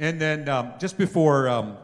And then um, just before, um,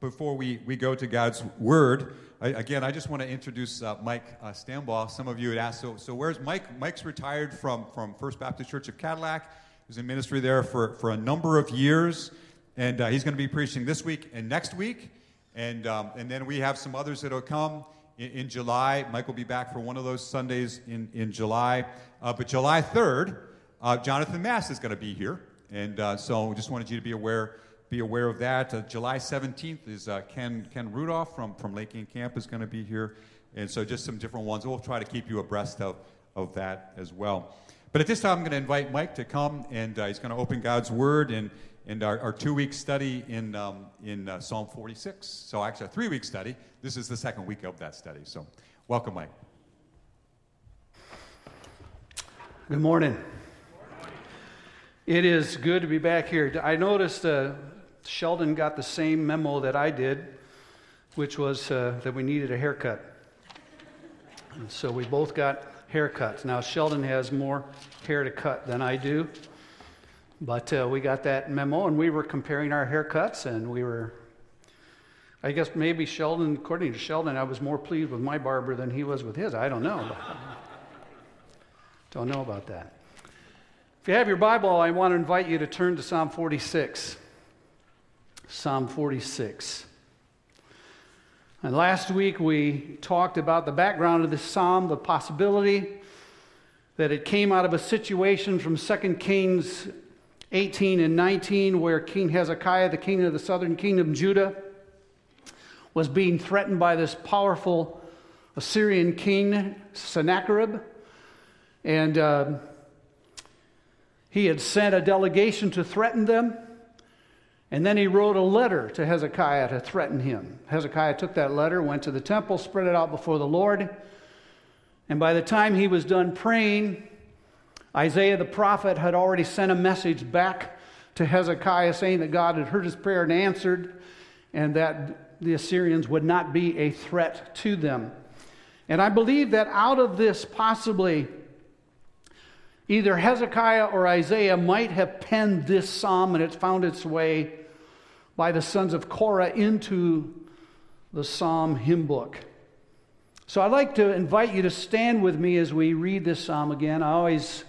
before we, we go to God's Word, I, again, I just want to introduce uh, Mike uh, Stambaugh. Some of you had asked, so, so where's Mike? Mike's retired from, from First Baptist Church of Cadillac. He was in ministry there for, for a number of years. And uh, he's going to be preaching this week and next week. And, um, and then we have some others that will come in, in, July. Mike will be back for one of those Sundays in, in July. Uh, but July 3rd, uh, Jonathan Mass is going to be here. And uh, so just wanted you to be aware, be aware of that. Uh, July 17th is uh, Ken, Ken Rudolph from, from Lake Ann Camp is going to be here. And so just some different ones. We'll try to keep you abreast of, of that as well. But at this time, I'm going to invite Mike to come, and uh, he's going to open God's Word and, and our, our two week study in, um, in uh, Psalm 46. So, actually, a three week study. This is the second week of that study. So, welcome, Mike. Good morning. It is good to be back here. I noticed uh, Sheldon got the same memo that I did, which was uh, that we needed a haircut. And so we both got haircuts. Now, Sheldon has more hair to cut than I do, but uh, we got that memo and we were comparing our haircuts and we were. I guess maybe Sheldon, according to Sheldon, I was more pleased with my barber than he was with his. I don't know. don't know about that. You have your Bible, I want to invite you to turn to Psalm 46. Psalm 46. And last week we talked about the background of this psalm, the possibility that it came out of a situation from 2 Kings 18 and 19 where King Hezekiah, the king of the southern kingdom, Judah, was being threatened by this powerful Assyrian king, Sennacherib. And. Uh, he had sent a delegation to threaten them, and then he wrote a letter to Hezekiah to threaten him. Hezekiah took that letter, went to the temple, spread it out before the Lord, and by the time he was done praying, Isaiah the prophet had already sent a message back to Hezekiah saying that God had heard his prayer and answered, and that the Assyrians would not be a threat to them. And I believe that out of this, possibly, Either Hezekiah or Isaiah might have penned this psalm and it found its way by the sons of Korah into the psalm hymn book. So I'd like to invite you to stand with me as we read this psalm again. I always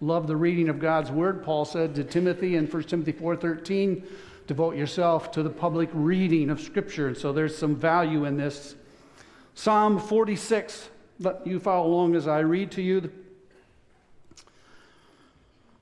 love the reading of God's word. Paul said to Timothy in 1 Timothy 4:13, devote yourself to the public reading of scripture. And so there's some value in this. Psalm 46. Let you follow along as I read to you.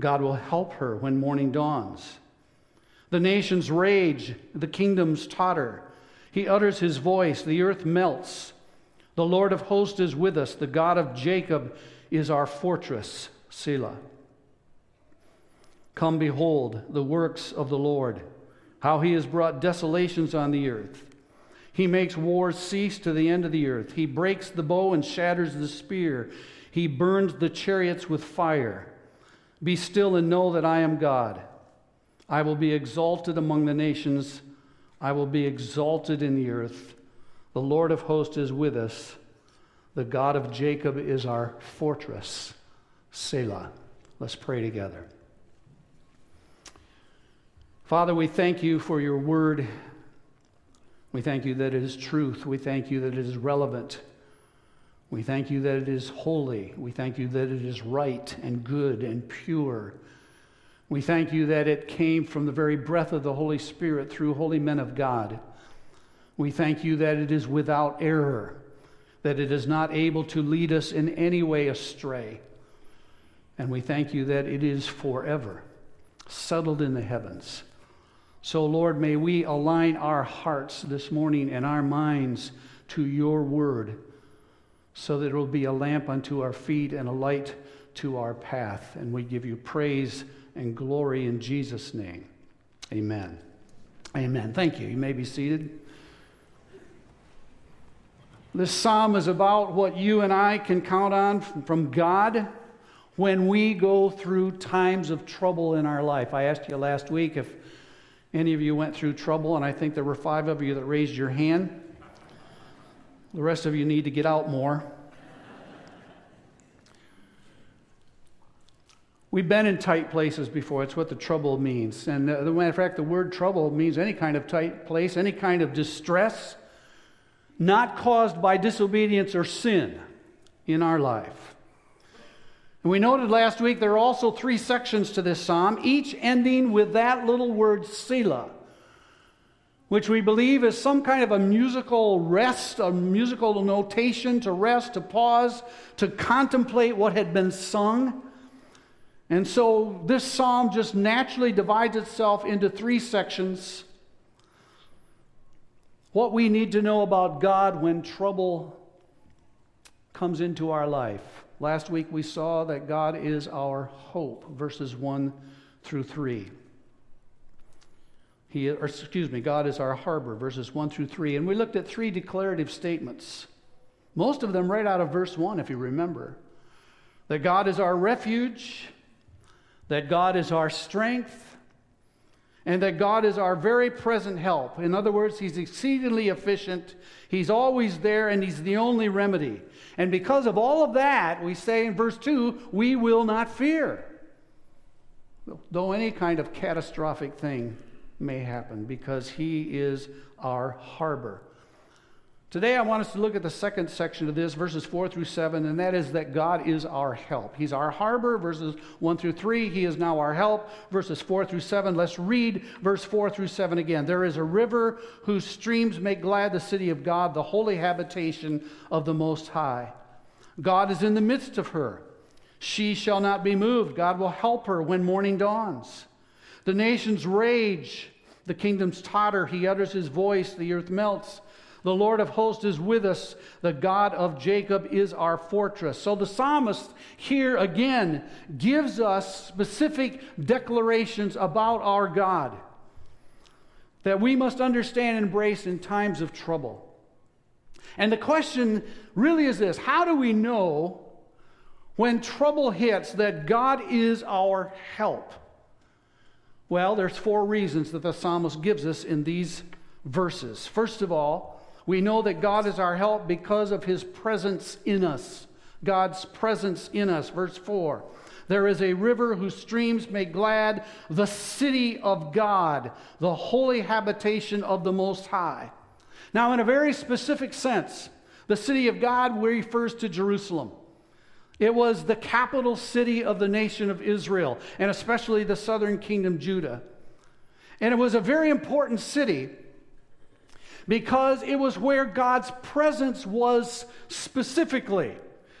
God will help her when morning dawns. The nations rage, the kingdoms totter. He utters his voice, the earth melts. The Lord of hosts is with us, the God of Jacob is our fortress, Selah. Come behold the works of the Lord, how he has brought desolations on the earth. He makes wars cease to the end of the earth. He breaks the bow and shatters the spear. He burns the chariots with fire. Be still and know that I am God. I will be exalted among the nations, I will be exalted in the earth. The Lord of hosts is with us. The God of Jacob is our fortress. Selah. Let's pray together. Father, we thank you for your word. We thank you that it is truth. We thank you that it is relevant. We thank you that it is holy. We thank you that it is right and good and pure. We thank you that it came from the very breath of the Holy Spirit through holy men of God. We thank you that it is without error, that it is not able to lead us in any way astray. And we thank you that it is forever settled in the heavens. So, Lord, may we align our hearts this morning and our minds to your word so that it will be a lamp unto our feet and a light to our path. And we give you praise and glory in Jesus' name. Amen. Amen. Thank you. You may be seated. This psalm is about what you and I can count on from God when we go through times of trouble in our life. I asked you last week if any of you went through trouble, and I think there were five of you that raised your hand. The rest of you need to get out more. We've been in tight places before. It's what the trouble means. And uh, a matter of fact, the word trouble means any kind of tight place, any kind of distress, not caused by disobedience or sin in our life. And we noted last week there are also three sections to this psalm, each ending with that little word Selah, which we believe is some kind of a musical rest, a musical notation to rest, to pause, to contemplate what had been sung. And so this psalm just naturally divides itself into three sections. What we need to know about God when trouble comes into our life. Last week we saw that God is our hope, verses 1 through 3. He, or excuse me, God is our harbor, verses 1 through 3. And we looked at three declarative statements, most of them right out of verse 1, if you remember. That God is our refuge, that God is our strength, and that God is our very present help. In other words, He's exceedingly efficient, He's always there, and He's the only remedy. And because of all of that, we say in verse 2, we will not fear. Though any kind of catastrophic thing may happen, because He is our harbor. Today, I want us to look at the second section of this, verses 4 through 7, and that is that God is our help. He's our harbor, verses 1 through 3. He is now our help, verses 4 through 7. Let's read verse 4 through 7 again. There is a river whose streams make glad the city of God, the holy habitation of the Most High. God is in the midst of her. She shall not be moved. God will help her when morning dawns. The nations rage, the kingdoms totter. He utters his voice, the earth melts. The Lord of hosts is with us. The God of Jacob is our fortress. So the psalmist here again gives us specific declarations about our God that we must understand and embrace in times of trouble. And the question really is this How do we know when trouble hits that God is our help? Well, there's four reasons that the psalmist gives us in these verses. First of all, we know that God is our help because of his presence in us. God's presence in us. Verse 4 There is a river whose streams make glad the city of God, the holy habitation of the Most High. Now, in a very specific sense, the city of God refers to Jerusalem. It was the capital city of the nation of Israel, and especially the southern kingdom, Judah. And it was a very important city because it was where God's presence was specifically.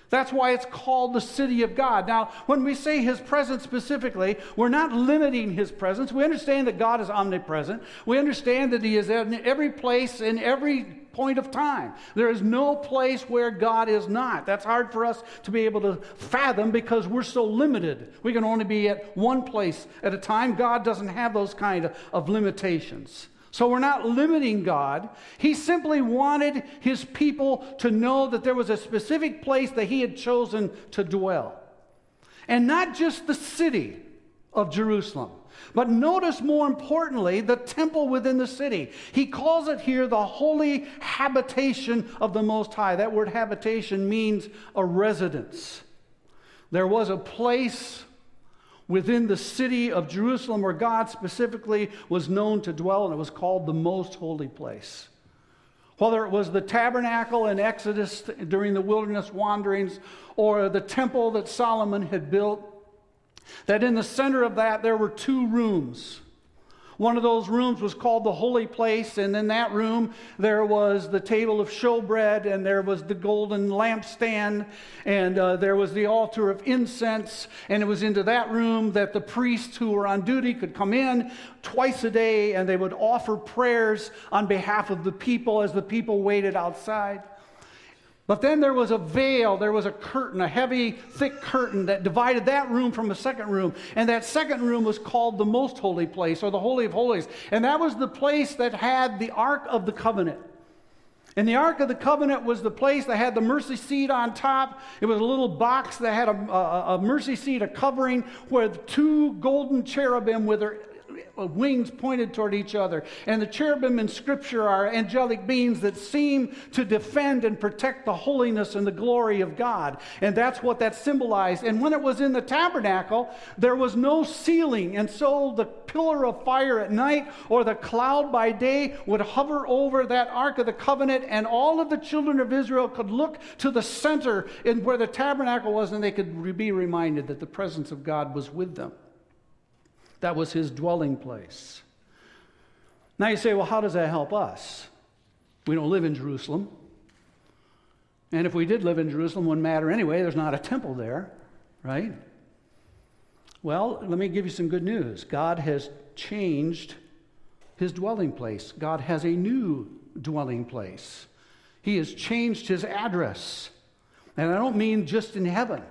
That's why it's called the city of God. Now, when we say his presence specifically, we're not limiting his presence. We understand that God is omnipresent. We understand that he is in every place, in every point of time. There is no place where God is not. That's hard for us to be able to fathom because we're so limited. We can only be at one place at a time. God doesn't have those kind of, limitations. So we're not limiting God. He simply wanted his people to know that there was a specific place that he had chosen to dwell. And not just the city of Jerusalem. But notice more importantly, the temple within the city. He calls it here the holy habitation of the Most High. That word habitation means a residence. There was a place within the city of Jerusalem where God specifically was known to dwell, and it was called the most holy place. Whether it was the tabernacle in Exodus during the wilderness wanderings or the temple that Solomon had built, that in the center of that there were two rooms one of those rooms was called the holy place, and in that room there was the table of showbread, and there was the golden lampstand, and uh, there was the altar of incense. And it was into that room that the priests who were on duty could come in twice a day, and they would offer prayers on behalf of the people as the people waited outside. But then there was a veil, there was a curtain, a heavy, thick curtain that divided that room from a second room. And that second room was called the most holy place or the Holy of Holies. And that was the place that had the Ark of the Covenant. And the Ark of the Covenant was the place that had the mercy seat on top. It was a little box that had a, a, a mercy seat, a covering with two golden cherubim with their Uh, wings pointed toward each other. And the cherubim in Scripture are angelic beings that seem to defend and protect the holiness and the glory of God. And that's what that symbolized. And when it was in the tabernacle, there was no ceiling. And so the pillar of fire at night or the cloud by day would hover over that Ark of the Covenant, and all of the children of Israel could look to the center in where the tabernacle was, and they could be reminded that the presence of God was with them. That was his dwelling place. Now you say, well, how does that help us? We don't live in Jerusalem. And if we did live in Jerusalem, wouldn't matter anyway. There's not a temple there, right? Well, let me give you some good news. God has changed his dwelling place. God has a new dwelling place. He has changed his address. And I don't mean just in heaven.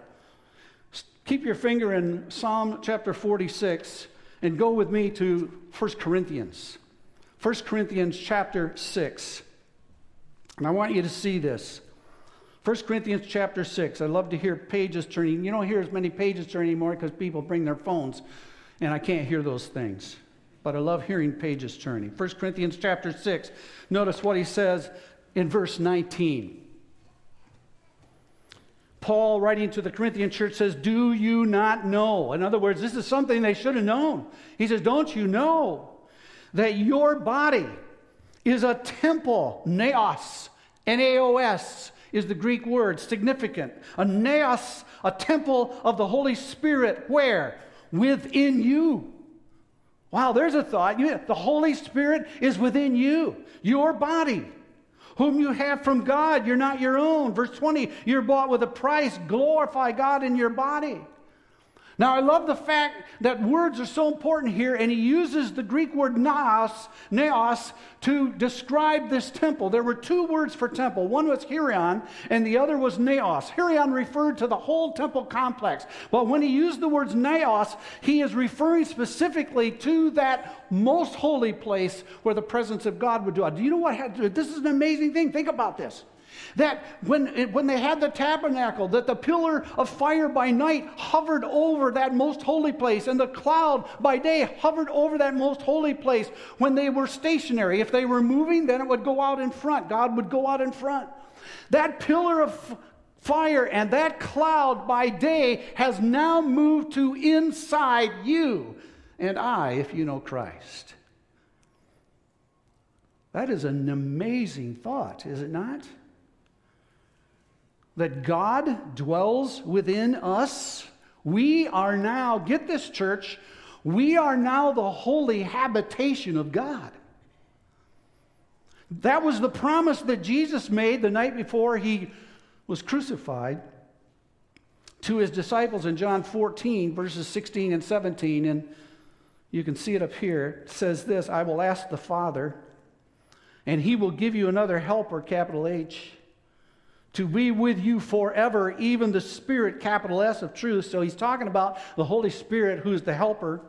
Keep your finger in Psalm chapter 46 and go with me to 1 Corinthians. 1 Corinthians chapter 6. And I want you to see this. 1 Corinthians chapter 6. I love to hear pages turning. You don't hear as many pages turning anymore because people bring their phones, and I can't hear those things. But I love hearing pages turning. 1 Corinthians chapter 6. Notice what he says in verse 19. Paul, writing to the Corinthian church, says, Do you not know? In other words, this is something they should have known. He says, Don't you know that your body is a temple, naos, N A O S is the Greek word, significant. A naos, a temple of the Holy Spirit, where? Within you. Wow, there's a thought. the Holy Spirit is within you, your body whom you have from God. You're not your own. Verse 20, you're bought with a price. Glorify God in your body. Now, I love the fact that words are so important here, and he uses the Greek word naos, naos to describe this temple. There were two words for temple. One was hieron, and the other was naos. Hieron referred to the whole temple complex. But when he used the words naos, he is referring specifically to that most holy place where the presence of God would dwell. Do you know what? This is an amazing thing. Think about this. That when, when they had the tabernacle, that the pillar of fire by night hovered over that most holy place, and the cloud by day hovered over that most holy place when they were stationary. If they were moving, then it would go out in front. God would go out in front. That pillar of fire and that cloud by day has now moved to inside you and I, if you know Christ. That is an amazing thought, is it not? That God dwells within us. We are now, get this, church, we are now the holy habitation of God. That was the promise that Jesus made the night before he was crucified to his disciples in John 14, verses 16 and 17. And you can see it up here. It says this I will ask the Father, and he will give you another helper, capital H to be with you forever, even the Spirit, capital S, of truth. So he's talking about the Holy Spirit, who's the helper,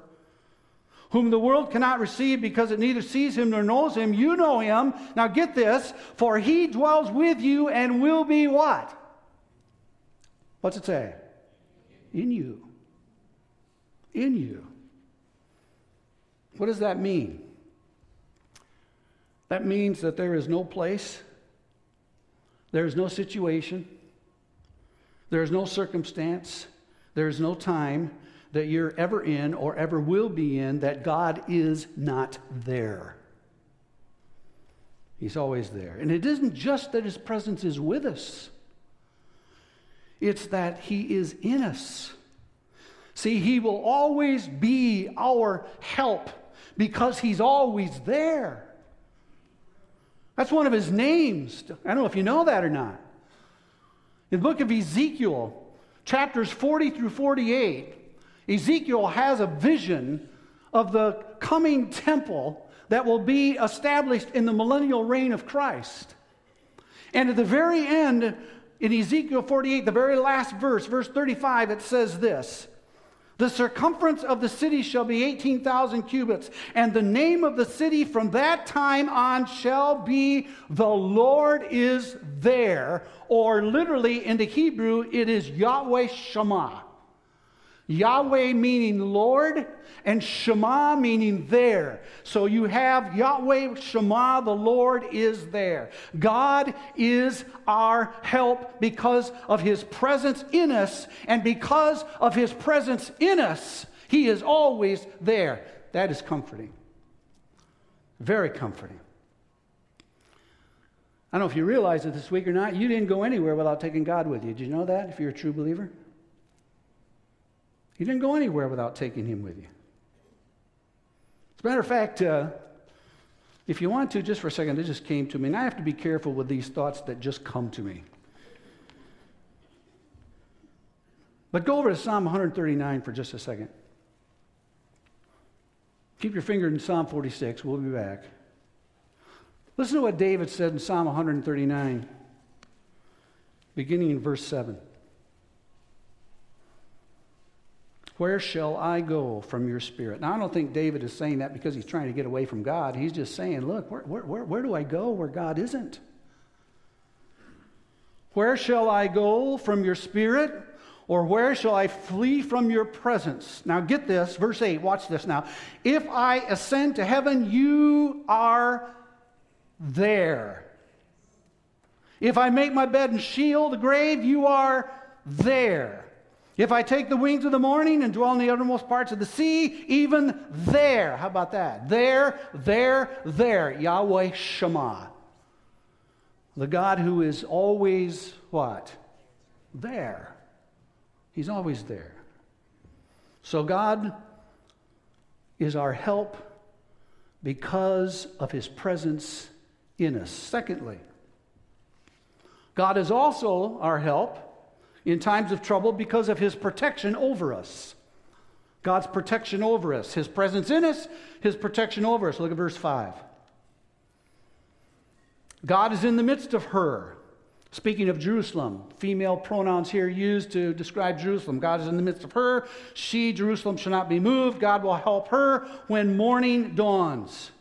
whom the world cannot receive because it neither sees him nor knows him. You know him. Now get this, for he dwells with you and will be what? What's it say? In you. In you. What does that mean? That means that there is no place there is no situation, there is no circumstance, there is no time that you're ever in or ever will be in that God is not there. He's always there. And it isn't just that His presence is with us, it's that He is in us. See, He will always be our help because He's always there. That's one of his names. I don't know if you know that or not. In the book of Ezekiel, chapters 40 through 48, Ezekiel has a vision of the coming temple that will be established in the millennial reign of Christ. And at the very end, In Ezekiel 48, the very last verse, verse 35, it says this The circumference of the city shall be 18,000 cubits, and the name of the city from that time on shall be The Lord is there, or literally in the Hebrew, it is Yahweh Shammah. Yahweh meaning Lord, and Shema meaning there. So you have Yahweh Shema, the Lord is there. God is our help because of his presence in us, and because of his presence in us, he is always there. That is comforting. Very comforting. I don't know if you realize it this week or not, you didn't go anywhere without taking God with you. Did you know that if you're a true believer? You didn't go anywhere without taking him with you. As a matter of fact, uh, if you want to, just for a second, it just came to me, and I have to be careful with these thoughts that just come to me. But go over to Psalm 139 for just a second. Keep your finger in Psalm 46. We'll be back. Listen to what David said in Psalm 139, beginning in verse 7. Where shall I go from your spirit? Now, I don't think David is saying that because he's trying to get away from God. He's just saying, look, where, where, where, where do I go where God isn't? Where shall I go from your spirit? Or where shall I flee from your presence? Now, get this, verse 8, watch this now. If I ascend to heaven, you are there. If I make my bed in Sheol, the grave, you are there. If I take the wings of the morning and dwell in the uttermost parts of the sea, even there, how about that? There, there, there, Yahweh Shema. The God who is always what? There. He's always there. So God is our help because of his presence in us. Secondly, God is also our help in times of trouble because of his protection over us. God's protection over us, his presence in us, his protection over us. Look at verse 5. God is in the midst of her. Speaking of Jerusalem, female pronouns here used to describe Jerusalem. God is in the midst of her. She, Jerusalem, shall not be moved. God will help her when morning dawns.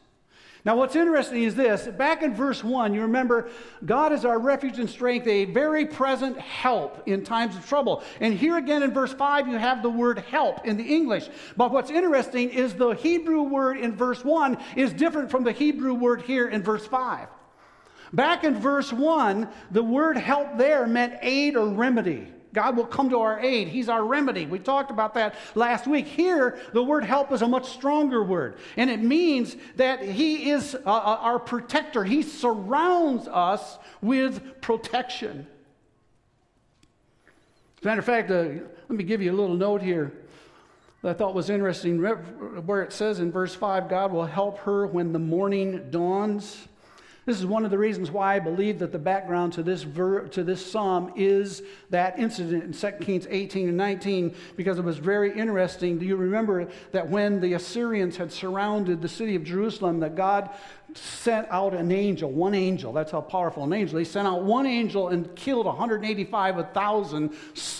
Now, what's interesting is this back in verse 1, you remember God is our refuge and strength, a very present help in times of trouble. And here again in verse 5, you have the word help in the English. But what's interesting is the Hebrew word in verse 1 is different from the Hebrew word here in verse 5. Back in verse 1, the word help there meant aid or remedy. God will come to our aid. He's our remedy. We talked about that last week. Here, the word help is a much stronger word, and it means that He is uh, uh, our protector. He surrounds us with protection. As a matter of fact, uh, let me give you a little note here that I thought was interesting, where it says in verse 5 God will help her when the morning dawns. This is one of the reasons why I believe that the background to this, ver- to this psalm is that incident in 2 Kings 18 and 19, because it was very interesting. Do you remember that when the Assyrians had surrounded the city of Jerusalem, that God sent out an angel, one angel, that's how powerful an angel. He sent out one angel and killed 185,000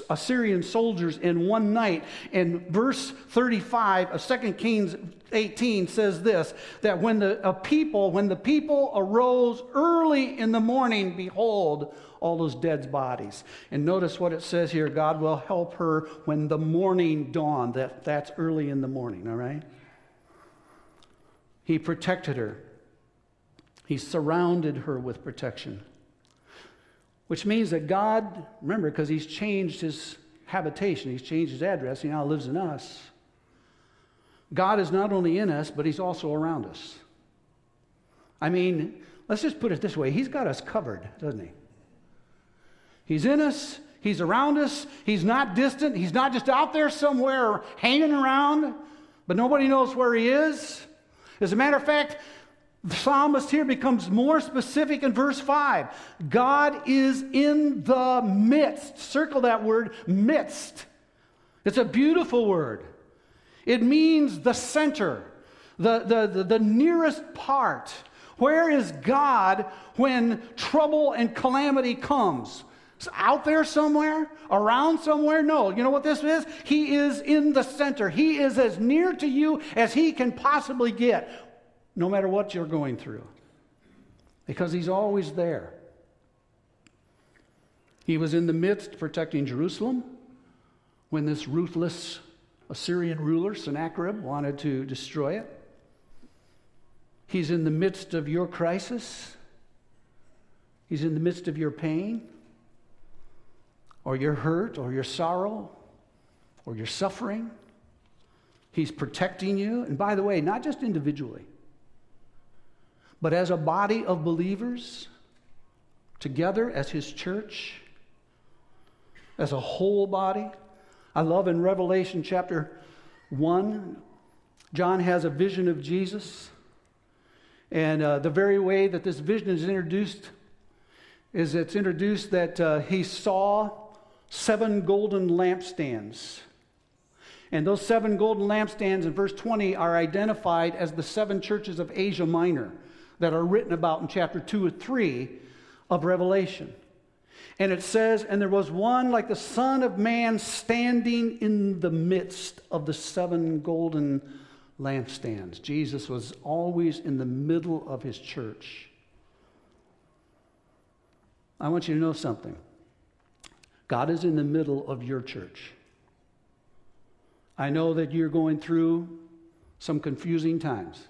Assyrian soldiers in one night. And verse 35 of 2 Kings 18 says this that when the people, when the people arose early in the morning, behold, all those dead bodies. And notice what it says here God will help her when the morning dawned. That, that's early in the morning, all right? He protected her. He surrounded her with protection. Which means that God, remember, because He's changed His habitation, He's changed His address, He now lives in us. God is not only in us, but He's also around us. I mean, let's just put it this way He's got us covered, doesn't He? He's in us, He's around us, He's not distant, He's not just out there somewhere hanging around, but nobody knows where He is. As a matter of fact, the psalmist here becomes more specific in verse 5. God is in the midst. Circle that word, midst. It's a beautiful word. It means the center, the, the, the, the nearest part. Where is God when trouble and calamity comes? out there somewhere, around somewhere. No, you know what this is? He is in the center. He is as near to you as he can possibly get, no matter what you're going through, because he's always there. He was in the midst protecting Jerusalem when this ruthless Assyrian ruler, Sennacherib, wanted to destroy it. He's in the midst of your crisis. He's in the midst of your pain or your hurt or your sorrow or your suffering. He's protecting you. And by the way, not just individually, but as a body of believers, together as his church, as a whole body. I love in Revelation chapter 1, John has a vision of Jesus. And uh, the very way that this vision is introduced is it's introduced that uh, he saw seven golden lampstands. And those seven golden lampstands in verse 20 are identified as the seven churches of Asia Minor that are written about in chapter 2 or 3 of Revelation. And it says, And there was one like the Son of Man standing in the midst of the seven golden lampstands. Jesus was always in the middle of his church. I want you to know something. God is in the middle of your church. I know that you're going through some confusing times.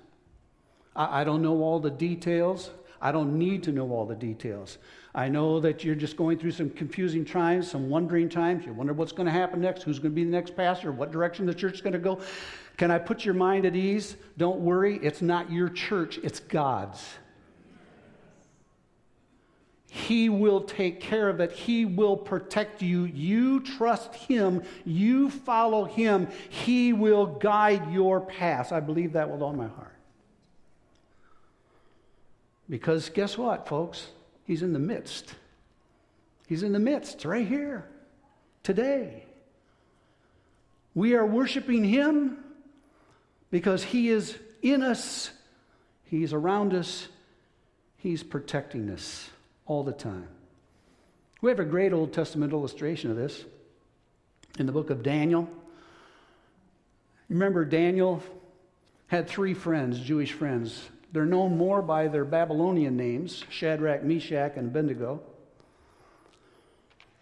I, I, don't know all the details. I don't need to know all the details. I know that you're just going through some confusing times, some wondering times. You wonder what's going to happen next, who's going to be the next pastor, what direction the church is going to go. Can I put your mind at ease? Don't worry, it's not your church, it's God's. He will take care of it. He will protect you. You trust Him. You follow Him. He will guide your path. I believe that with all my heart. Because guess what, folks? He's in the midst. He's in the midst, right here, today. We are worshiping Him because He is in us, He's around us, He's protecting us all the time. We have a great Old Testament illustration of this in the book of Daniel. Remember, Daniel had three friends, Jewish friends. They're known more by their Babylonian names Shadrach, Meshach, and Abednego.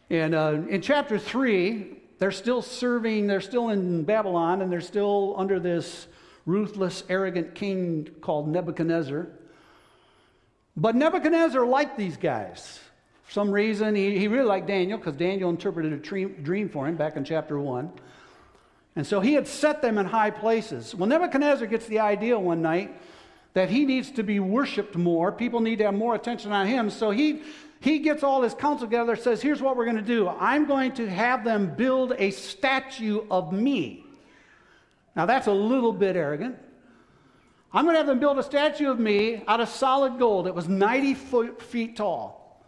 And uh, in chapter 3, they're still serving, they're still in Babylon, and they're still under this ruthless, arrogant king called Nebuchadnezzar. But Nebuchadnezzar liked these guys. For some reason, he, he really liked Daniel because Daniel interpreted a dream, dream for him back in chapter 1. And so he had set them in high places. Well, Nebuchadnezzar gets the idea one night that he needs to be worshiped more. People need to have more attention on him. So he, he gets all his council together, says, Here's what we're going to do I'm going to have them build a statue of me. Now, that's a little bit arrogant. I'm going to have them build a statue of me out of solid gold. It was 90 foot, feet tall.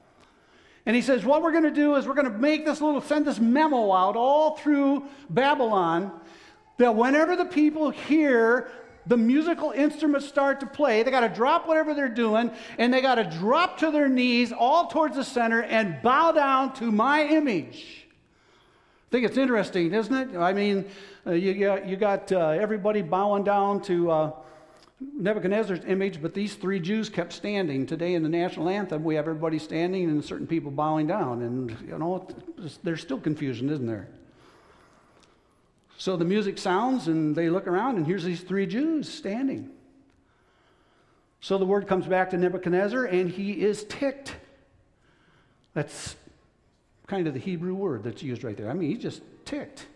And he says, What we're going to do is we're going to make this little, send this memo out all through Babylon that whenever the people hear the musical instruments start to play, they got to drop whatever they're doing and they got to drop to their knees all towards the center and bow down to my image. I think it's interesting, isn't it? I mean, uh, you, got, you got uh, everybody bowing down to. Uh, Nebuchadnezzar's image, but these three Jews kept standing. Today in the national anthem, we have everybody standing and certain people bowing down. And, you know, there's still confusion, isn't there? So the music sounds, and they look around, and here's these three Jews standing. So the word comes back to Nebuchadnezzar, and he is ticked. That's kind of the Hebrew word that's used right there. I mean, he's just ticked.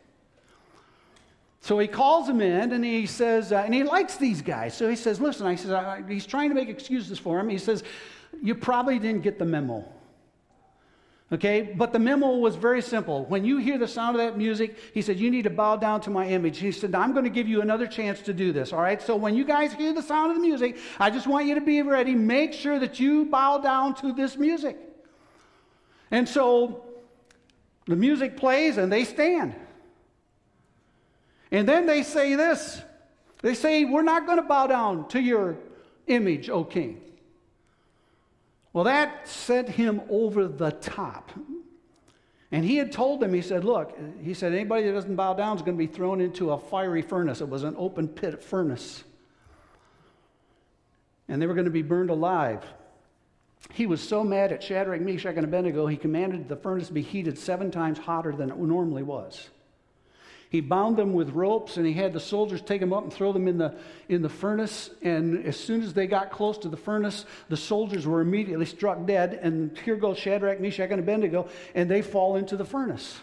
So he calls them in and he says, uh, and he likes these guys. So he says, listen, I says, I, he's trying to make excuses for him. He says, you probably didn't get the memo. Okay, but the memo was very simple. When you hear the sound of that music, he said, You need to bow down to my image. He said, I'm going to give you another chance to do this. All right, so when you guys hear the sound of the music, I just want you to be ready. Make sure that you bow down to this music. And so the music plays and they stand. And then they say this they say, We're not going to bow down to your image, O king. Well, that sent him over the top. And he had told them, he said, Look, he said, anybody that doesn't bow down is going to be thrown into a fiery furnace. It was an open pit furnace. And they were going to be burned alive. He was so mad at Shadrach, Meshach, and Abednego, he commanded the furnace be heated seven times hotter than it normally was. He bound them with ropes and he had the soldiers take them up and throw them in the, in the furnace. And as soon as they got close to the furnace, the soldiers were immediately struck dead. And here goes Shadrach, Meshach, and Abednego, and they fall into the furnace.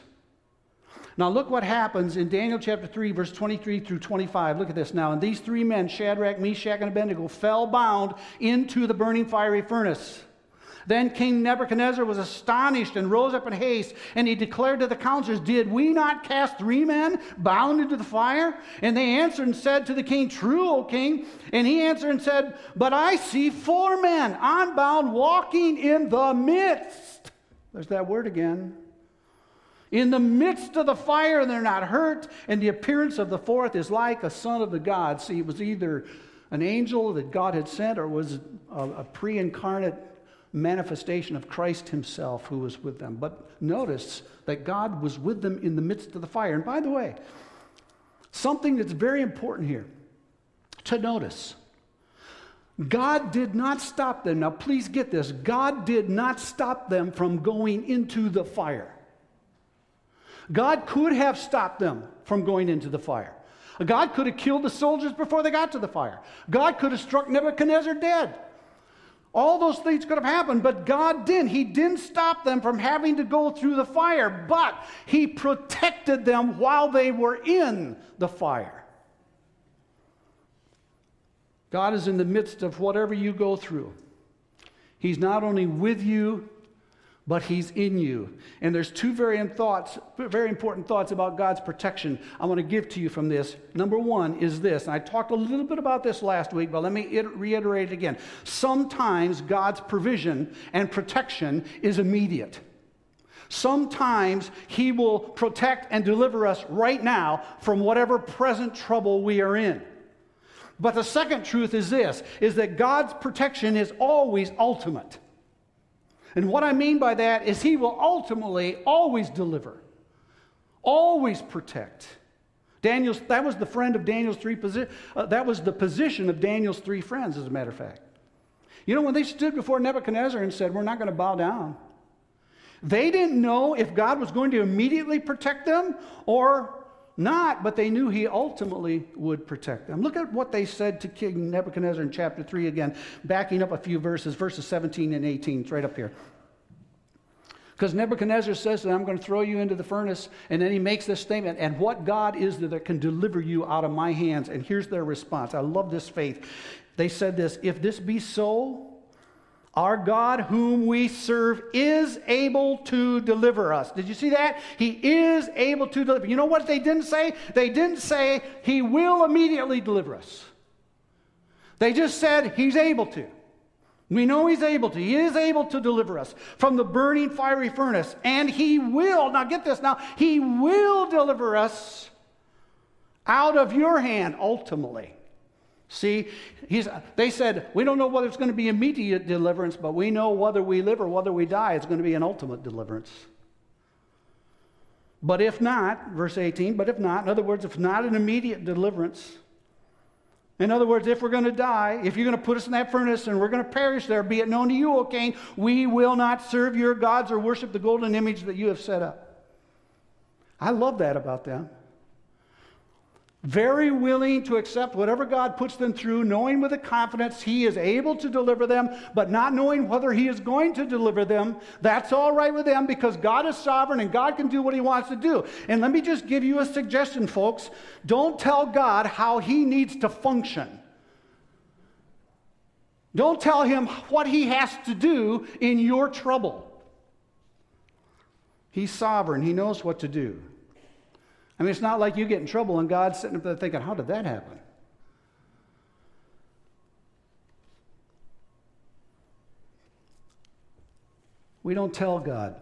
Now, look what happens in Daniel chapter 3, verse 23 through 25. Look at this now. And these three men, Shadrach, Meshach, and Abednego, fell bound into the burning fiery furnace. Then King Nebuchadnezzar was astonished and rose up in haste, and he declared to the counselors, Did we not cast three men bound into the fire? And they answered and said to the king, True, O king. And he answered and said, But I see four men unbound walking in the midst. There's that word again. In the midst of the fire, and they're not hurt, and the appearance of the fourth is like a son of the God. See, it was either an angel that God had sent or was a, a pre incarnate manifestation of Christ himself who was with them. But notice that God was with them in the midst of the fire. And by the way, something that's very important here to notice God did not stop them. Now, please get this God did not stop them from going into the fire. God could have stopped them from going into the fire. God could have killed the soldiers before they got to the fire. God could have struck Nebuchadnezzar dead. All those things could have happened, but God didn't. He didn't stop them from having to go through the fire, but He protected them while they were in the fire. God is in the midst of whatever you go through. He's not only with you, but he's in you. And there's two very, thoughts, very important thoughts about God's protection I want to give to you from this. Number one is this, and I talked a little bit about this last week, but let me reiterate it again. Sometimes God's provision and protection is immediate. Sometimes he will protect and deliver us right now from whatever present trouble we are in. But the second truth is this is that God's protection is always ultimate. And what I mean by that is he will ultimately always deliver, always protect. Daniel's, that was the friend of Daniel's three position. Uh, that was the position of Daniel's three friends, as a matter of fact. You know, when they stood before Nebuchadnezzar and said, We're not going to bow down, they didn't know if God was going to immediately protect them or not, but they knew he ultimately would protect them. Look at what they said to King Nebuchadnezzar in chapter 3 again, backing up a few verses, verses 17 and 18. It's right up here. Because Nebuchadnezzar says that I'm going to throw you into the furnace, and then he makes this statement, and what God is there that can deliver you out of my hands? And here's their response. I love this faith. They said this If this be so, our God, whom we serve, is able to deliver us. Did you see that? He is able to deliver. You know what they didn't say? They didn't say, He will immediately deliver us. They just said, He's able to. We know He's able to. He is able to deliver us from the burning fiery furnace. And He will, now get this now, He will deliver us out of your hand ultimately. See, they said, we don't know whether it's going to be immediate deliverance, but we know whether we live or whether we die, it's going to be an ultimate deliverance. But if not, verse 18, but if not, in other words, if not an immediate deliverance, in other words, if we're going to die, if you're going to put us in that furnace and we're going to perish there, be it known to you, O king, we will not serve your gods or worship the golden image that you have set up. I love that about them very willing to accept whatever God puts them through, knowing with a confidence He is able to deliver them, but not knowing whether He is going to deliver them. That's all right with them because God is sovereign and God can do what He wants to do. And let me just give you a suggestion, folks. Don't tell God how He needs to function. Don't tell Him what He has to do in your trouble. He's sovereign, He knows what to do. I mean, it's not like you get in trouble and God's sitting up there thinking, how did that happen? We don't tell God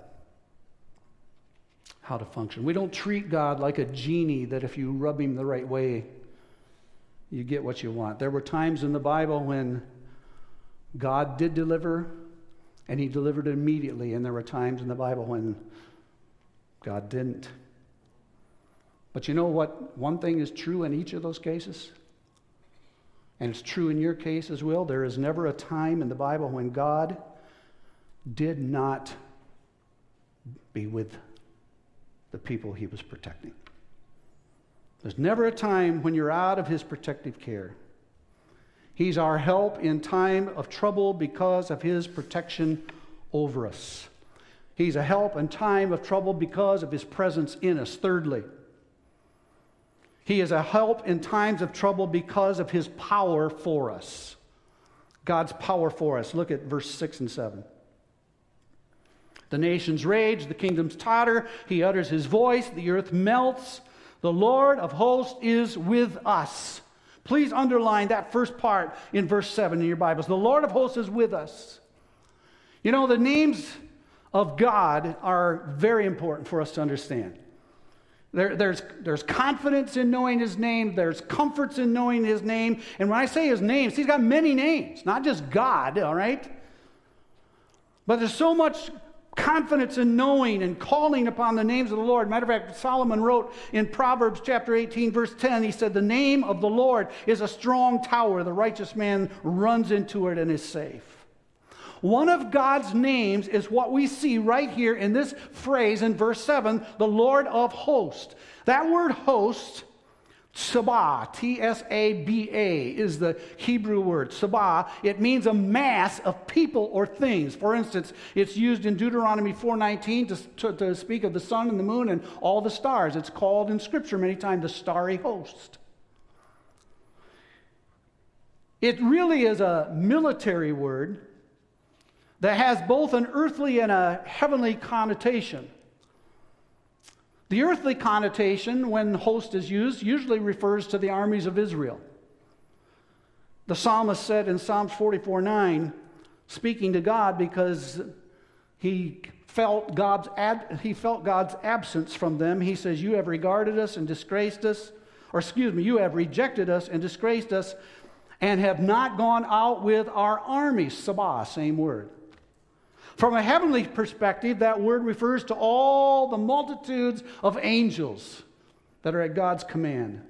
how to function. We don't treat God like a genie that if you rub him the right way, you get what you want. There were times in the Bible when God did deliver and he delivered immediately, and there were times in the Bible when God didn't. But you know what? One thing is true in each of those cases, and it's true in your case as well. There is never a time in the Bible when God did not be with the people he was protecting. There's never a time when you're out of his protective care. He's our help in time of trouble because of his protection over us. He's a help in time of trouble because of his presence in us. Thirdly, he is a help in times of trouble because of his power for us. God's power for us. Look at verse 6 and 7. The nations rage, the kingdoms totter, he utters his voice, the earth melts. The Lord of hosts is with us. Please underline that first part in verse 7 in your Bibles. The Lord of hosts is with us. You know, the names of God are very important for us to understand. There, there's, there's confidence in knowing his name. There's comforts in knowing his name. And when I say his names, he's got many names, not just God, all right? But there's so much confidence in knowing and calling upon the names of the Lord. Matter of fact, Solomon wrote in Proverbs chapter 18, verse 10, he said, The name of the Lord is a strong tower. The righteous man runs into it and is safe. One of God's names is what we see right here in this phrase in verse 7 the Lord of hosts. That word host Tsaba, T S A B A, is the Hebrew word. Tsaba, it means a mass of people or things. For instance, it's used in Deuteronomy 4.19 to, to, to speak of the sun and the moon and all the stars. It's called in Scripture many times the starry host. It really is a military word that has both an earthly and a heavenly connotation. The earthly connotation, when host is used, usually refers to the armies of Israel. The psalmist said in Psalms 44 9, speaking to God because he felt God's, he felt God's absence from them, he says, You have regarded us and disgraced us, or excuse me, you have rejected us and disgraced us, and have not gone out with our armies. Tsaba, same word. From a heavenly perspective, that word refers to all the multitudes of angels that are at God's command.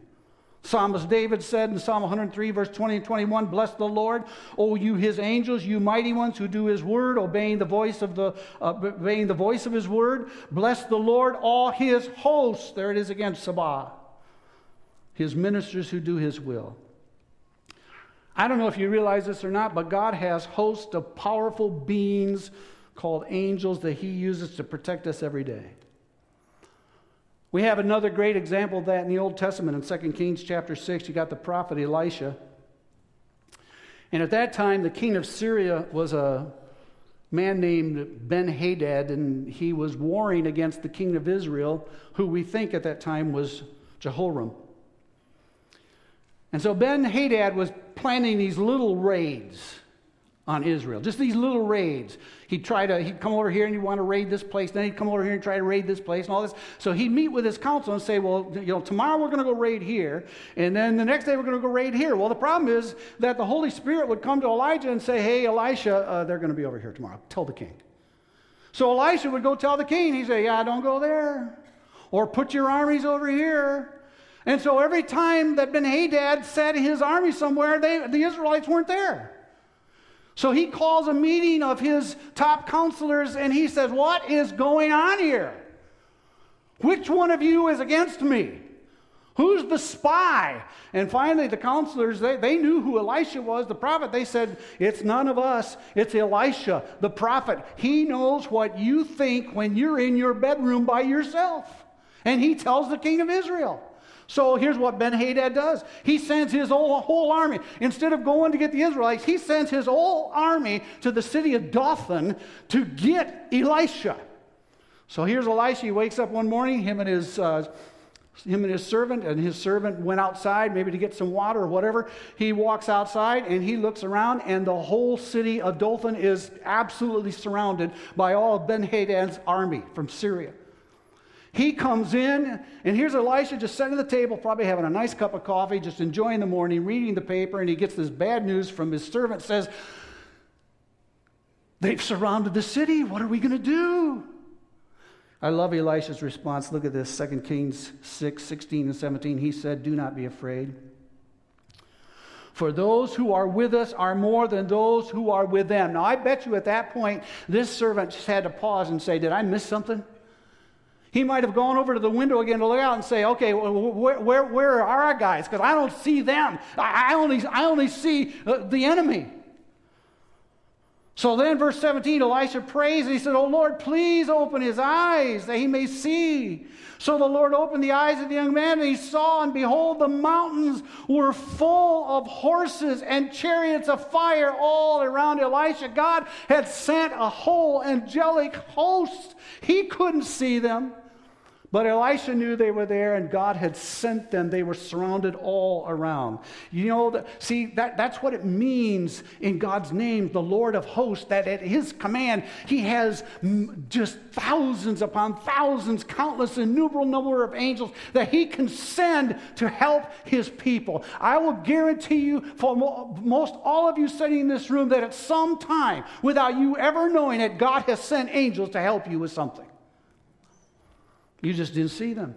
Psalmist David said in Psalm 103, verse 20 and 21, Bless the Lord, O you his angels, you mighty ones who do his word, obeying the voice of the uh, obeying the voice of his word. Bless the Lord, all his hosts. There it is again, Tsaba. His ministers who do his will. I don't know if you realize this or not, but God has hosts of powerful beings called angels that he uses to protect us every day. We have another great example of that in the Old Testament in 2 Kings chapter 6. You got the prophet Elisha. And at that time, the king of Syria was a man named Ben Hadad, and he was warring against the king of Israel, who we think at that time was Jehoram. And so Ben Hadad was planning these little raids on Israel. Just these little raids. He'd try to, he'd come over here and he'd want to raid this place. Then he'd come over here and try to raid this place and all this. So he'd meet with his council and say, well, you know, tomorrow we're going to go raid here. And then the next day we're going to go raid here. Well, the problem is that the Holy Spirit would come to Elijah and say, hey, Elisha, uh, they're going to be over here tomorrow. Tell the king. So Elisha would go tell the king. He'd say, yeah, don't go there. Or put your armies over here. And so every time that Ben Hadad set his army somewhere, they, the Israelites weren't there. So he calls a meeting of his top counselors and he says, What is going on here? Which one of you is against me? Who's the spy? And finally, the counselors, they, they knew who Elisha was, the prophet. They said, It's none of us, it's Elisha, the prophet. He knows what you think when you're in your bedroom by yourself. And he tells the king of Israel. So here's what Ben Hadad does. He sends his whole, whole army. Instead of going to get the Israelites, he sends his whole army to the city of Dothan to get Elisha. So here's Elisha. He wakes up one morning, him and his uh, him and his servant, and his servant went outside maybe to get some water or whatever. He walks outside and he looks around, and the whole city of Dothan is absolutely surrounded by all of Ben Hadad's army from Syria. He comes in, and here's Elisha just sitting at the table, probably having a nice cup of coffee, just enjoying the morning, reading the paper, and he gets this bad news from his servant says, They've surrounded the city. What are we going to do? I love Elisha's response. Look at this 2 Kings 6 16 and 17. He said, Do not be afraid. For those who are with us are more than those who are with them. Now, I bet you at that point, this servant just had to pause and say, Did I miss something? He might have gone over to the window again to look out and say, Okay, where, where, where are our guys? Because I don't see them. I, I, only, I only see uh, the enemy. So then, verse 17, Elisha prays and he said, Oh Lord, please open his eyes that he may see. So the Lord opened the eyes of the young man, and he saw, and behold, the mountains were full of horses and chariots of fire all around Elisha. God had sent a whole angelic host. He couldn't see them. But Elisha knew they were there and God had sent them. They were surrounded all around. You know, see, that, that's what it means in God's name, the Lord of hosts, that at his command, he has just thousands upon thousands, countless, innumerable number of angels that he can send to help his people. I will guarantee you, for most all of you sitting in this room, that at some time, without you ever knowing it, God has sent angels to help you with something. You just didn't see them.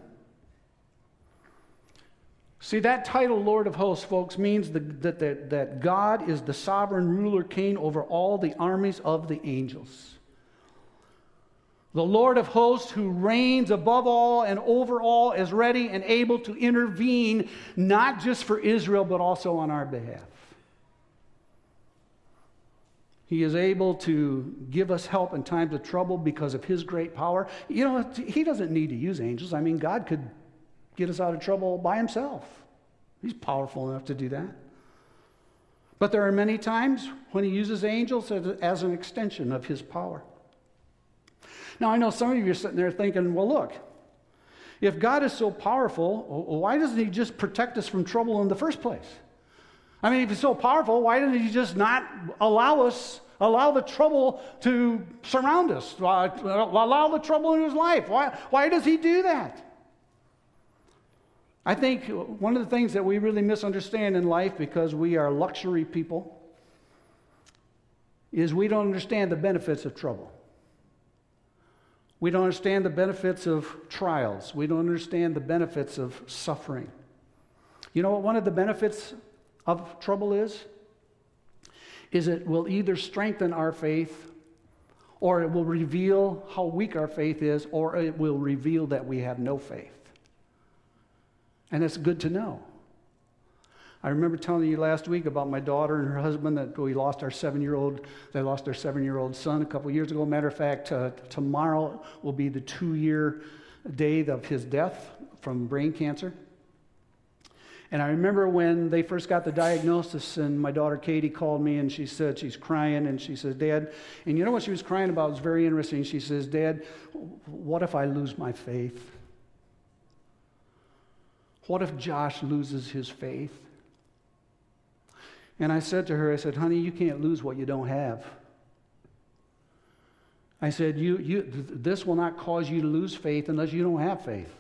See, that title, Lord of Hosts, folks, means the, that, that, that God is the sovereign ruler king over all the armies of the angels. The Lord of hosts, who reigns above all and over all, is ready and able to intervene, not just for Israel, but also on our behalf. He is able to give us help in times of trouble because of His great power. You know, He doesn't need to use angels. I mean, God could get us out of trouble by Himself. He's powerful enough to do that. But there are many times when He uses angels as an extension of His power. Now, I know some of you are sitting there thinking, well, look, if God is so powerful, why doesn't He just protect us from trouble in the first place? I mean, if he's so powerful, why didn't he just not allow us, allow the trouble to surround us, uh, uh, allow the trouble in his life? Why, why does he do that? I think one of the things that we really misunderstand in life because we are luxury people is we don't understand the benefits of trouble. We don't understand the benefits of trials. We don't understand the benefits of suffering. You know what one of the benefits of trouble is? Is it will either strengthen our faith or it will reveal how weak our faith is, or it will reveal that we have no faith. And it's good to know. I remember telling you last week about my daughter and her husband that we lost our seven year old, they lost their seven year old son a couple years ago. Matter of fact, uh, tomorrow will be the two year day of his death from brain cancer. And I remember when they first got the diagnosis, and my daughter Katie called me and she said she's crying, and she says, Dad, and you know what she was crying about was very interesting. She says, Dad, what if I lose my faith? What if Josh loses his faith? And I said to her, I said, honey, you can't lose what you don't have. I said, you, you, this will not cause you to lose faith unless you don't have faith.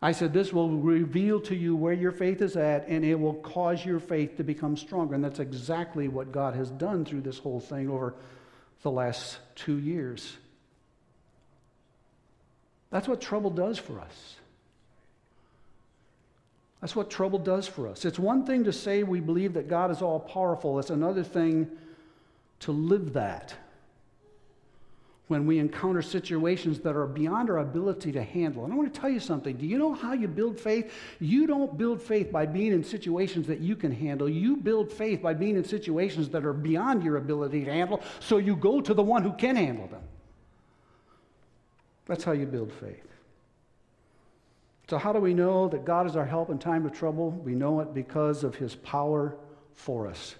I said, This will reveal to you where your faith is at, and it will cause your faith to become stronger. And that's exactly what God has done through this whole thing over the last two years. That's what trouble does for us. That's what trouble does for us. It's one thing to say we believe that God is all powerful, it's another thing to live that when we encounter situations that are beyond our ability to handle. And I want to tell you something. Do you know how you build faith? You don't build faith by being in situations that you can handle. You build faith by being in situations that are beyond your ability to handle, so you go to the one who can handle them. That's how you build faith. So, how do we know that God is our help in time of trouble? We know it because of his power for us.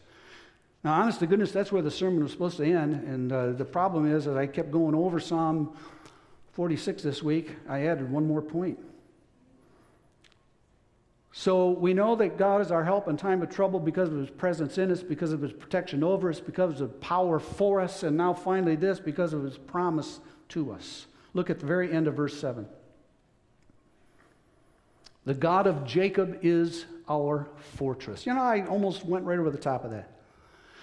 Now, honest to goodness, that's where the sermon was supposed to end. And uh, the problem is, as I kept going over Psalm 46 this week, I added one more point. So we know that God is our help in time of trouble because of his presence in us, because of his protection over us, because of power for us, and now finally this, because of his promise to us. Look at the very end of verse 7. The God of Jacob is our fortress. You know, I almost went right over the top of that.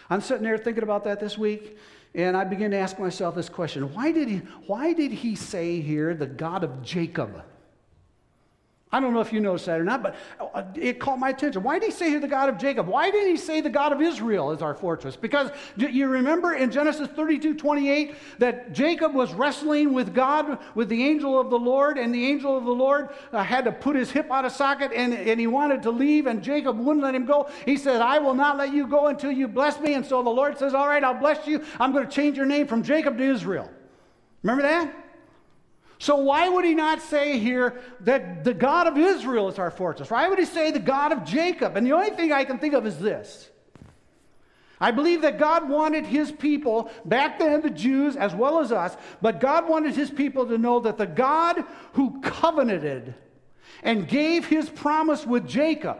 I'm sitting there thinking about that this week, and I begin to ask myself this question why did he, why did he say here the God of Jacob? I don't know if you noticed that or not, but uh, it caught my attention. Why did he say the God of Jacob? Why didn't he say the God of Israel is our fortress? Because you remember in Genesis 32 28 that Jacob was wrestling with God, with the angel of the Lord, and the angel of the Lord uh, had to put his hip out of socket and, and he wanted to leave, and Jacob wouldn't let him go. He said, I will not let you go until you bless me. And so the Lord says, All right, I'll bless you. I'm going to change your name from Jacob to Israel. Remember that? So, why would he not say here that the God of Israel is our fortress? Why would he say the God of Jacob? And the only thing I can think of is this. I believe that God wanted his people, back then the Jews as well as us, but God wanted his people to know that the God who covenanted and gave his promise with Jacob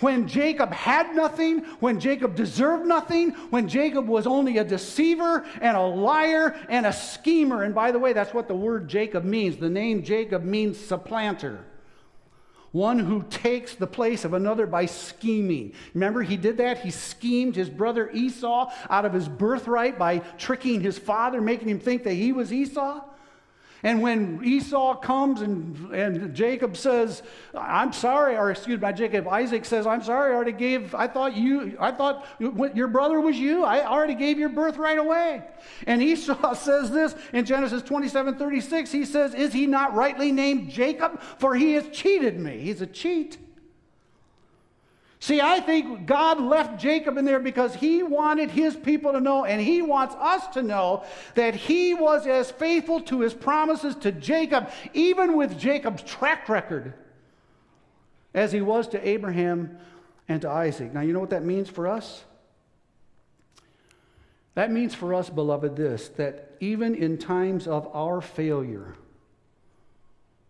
when Jacob had nothing, when Jacob deserved nothing, when Jacob was only a deceiver and a liar and a schemer. And by the way, that's what the word Jacob means. The name Jacob means supplanter. One who takes the place of another by scheming. Remember, he did that? He schemed his brother Esau out of his birthright by tricking his father, making him think that he was Esau. And when Esau comes and, and Jacob says, I'm sorry, or excuse me, Jacob, Isaac says, I'm sorry, I already gave, I thought you, I thought your brother was you. I already gave your birthright away. And Esau says this in Genesis 27 36. He says, Is he not rightly named Jacob? For he has cheated me. He's a cheat. See, I think God left Jacob in there because he wanted his people to know, and he wants us to know, that he was as faithful to his promises to Jacob, even with Jacob's track record, as he was to Abraham and to Isaac. Now, you know what that means for us? That means for us, beloved, this that even in times of our failure,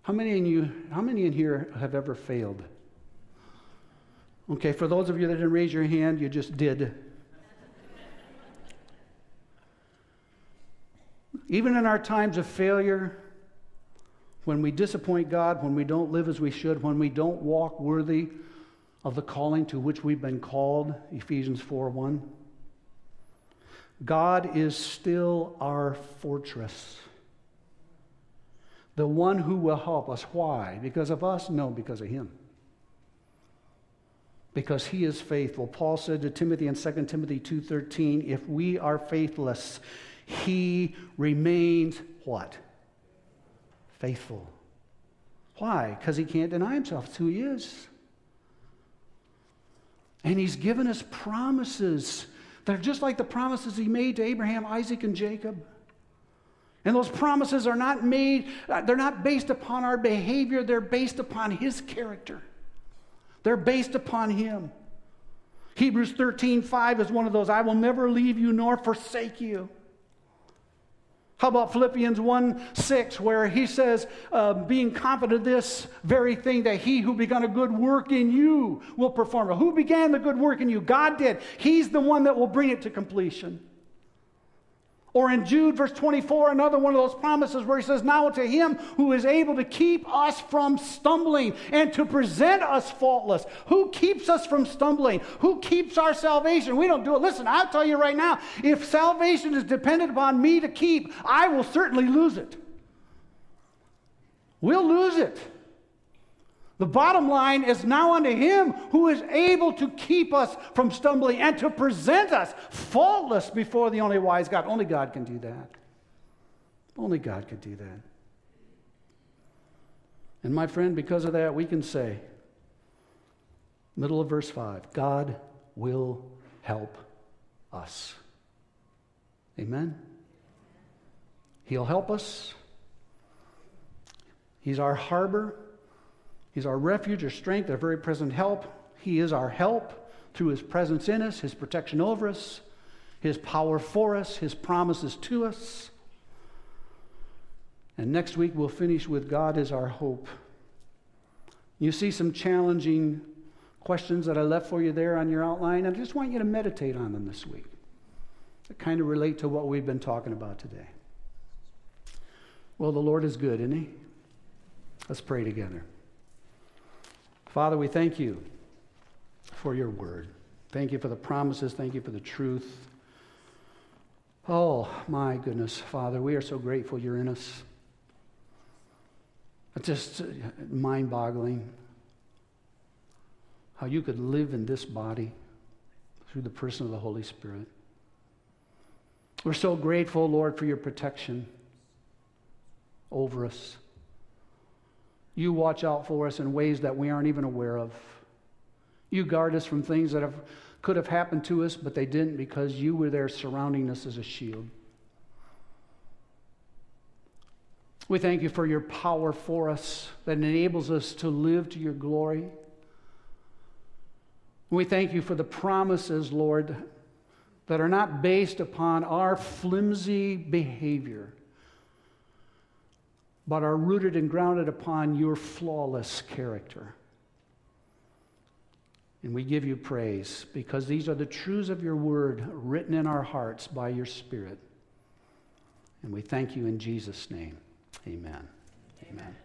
how many in you, how many in here have ever failed? Okay, for those of you that didn't raise your hand, you just did. Even in our times of failure, when we disappoint God, when we don't live as we should, when we don't walk worthy of the calling to which we've been called, Ephesians 4 1, God is still our fortress. The one who will help us. Why? Because of us? No, because of Him because he is faithful. Paul said to Timothy in 2 Timothy 2:13, if we are faithless, he remains what? Faithful. Why? Because he can't deny himself. It's who he is. And he's given us promises. They're just like the promises he made to Abraham, Isaac, and Jacob. And those promises are not made, they're not based upon our behavior, they're based upon his character. They're based upon Him. Hebrews 13, 5 is one of those I will never leave you nor forsake you. How about Philippians 1 6, where he says, uh, being confident of this very thing, that he who began a good work in you will perform it. Who began the good work in you? God did. He's the one that will bring it to completion. Or in Jude, verse 24, another one of those promises where he says, Now to him who is able to keep us from stumbling and to present us faultless. Who keeps us from stumbling? Who keeps our salvation? We don't do it. Listen, I'll tell you right now if salvation is dependent upon me to keep, I will certainly lose it. We'll lose it. The bottom line is now unto him who is able to keep us from stumbling and to present us faultless before the only wise God. Only God can do that. Only God can do that. And my friend, because of that, we can say, middle of verse 5, God will help us. Amen? He'll help us. He's our harbor. He's our refuge, our strength, our very present help. He is our help through His presence in us, His protection over us, His power for us, His promises to us. And next week we'll finish with God is our hope. You see some challenging questions that I left for you there on your outline. I just want you to meditate on them this week that kind of relate to what we've been talking about today. Well, the Lord is good, isn't He? Let's pray together. Father, we thank you for your word. Thank you for the promises. Thank you for the truth. Oh, my goodness, Father, we are so grateful you're in us. It's just mind boggling how you could live in this body through the person of the Holy Spirit. We're so grateful, Lord, for your protection over us. You watch out for us in ways that we aren't even aware of. You guard us from things that have, could have happened to us, but they didn't because you were there surrounding us as a shield. We thank you for your power for us that enables us to live to your glory. We thank you for the promises, Lord, that are not based upon our flimsy behavior, but are rooted and grounded upon your flawless character. And we give you praise because these are the truths of your word written in our hearts by your Spirit. And we thank you in Jesus' name. Amen. Amen. Amen.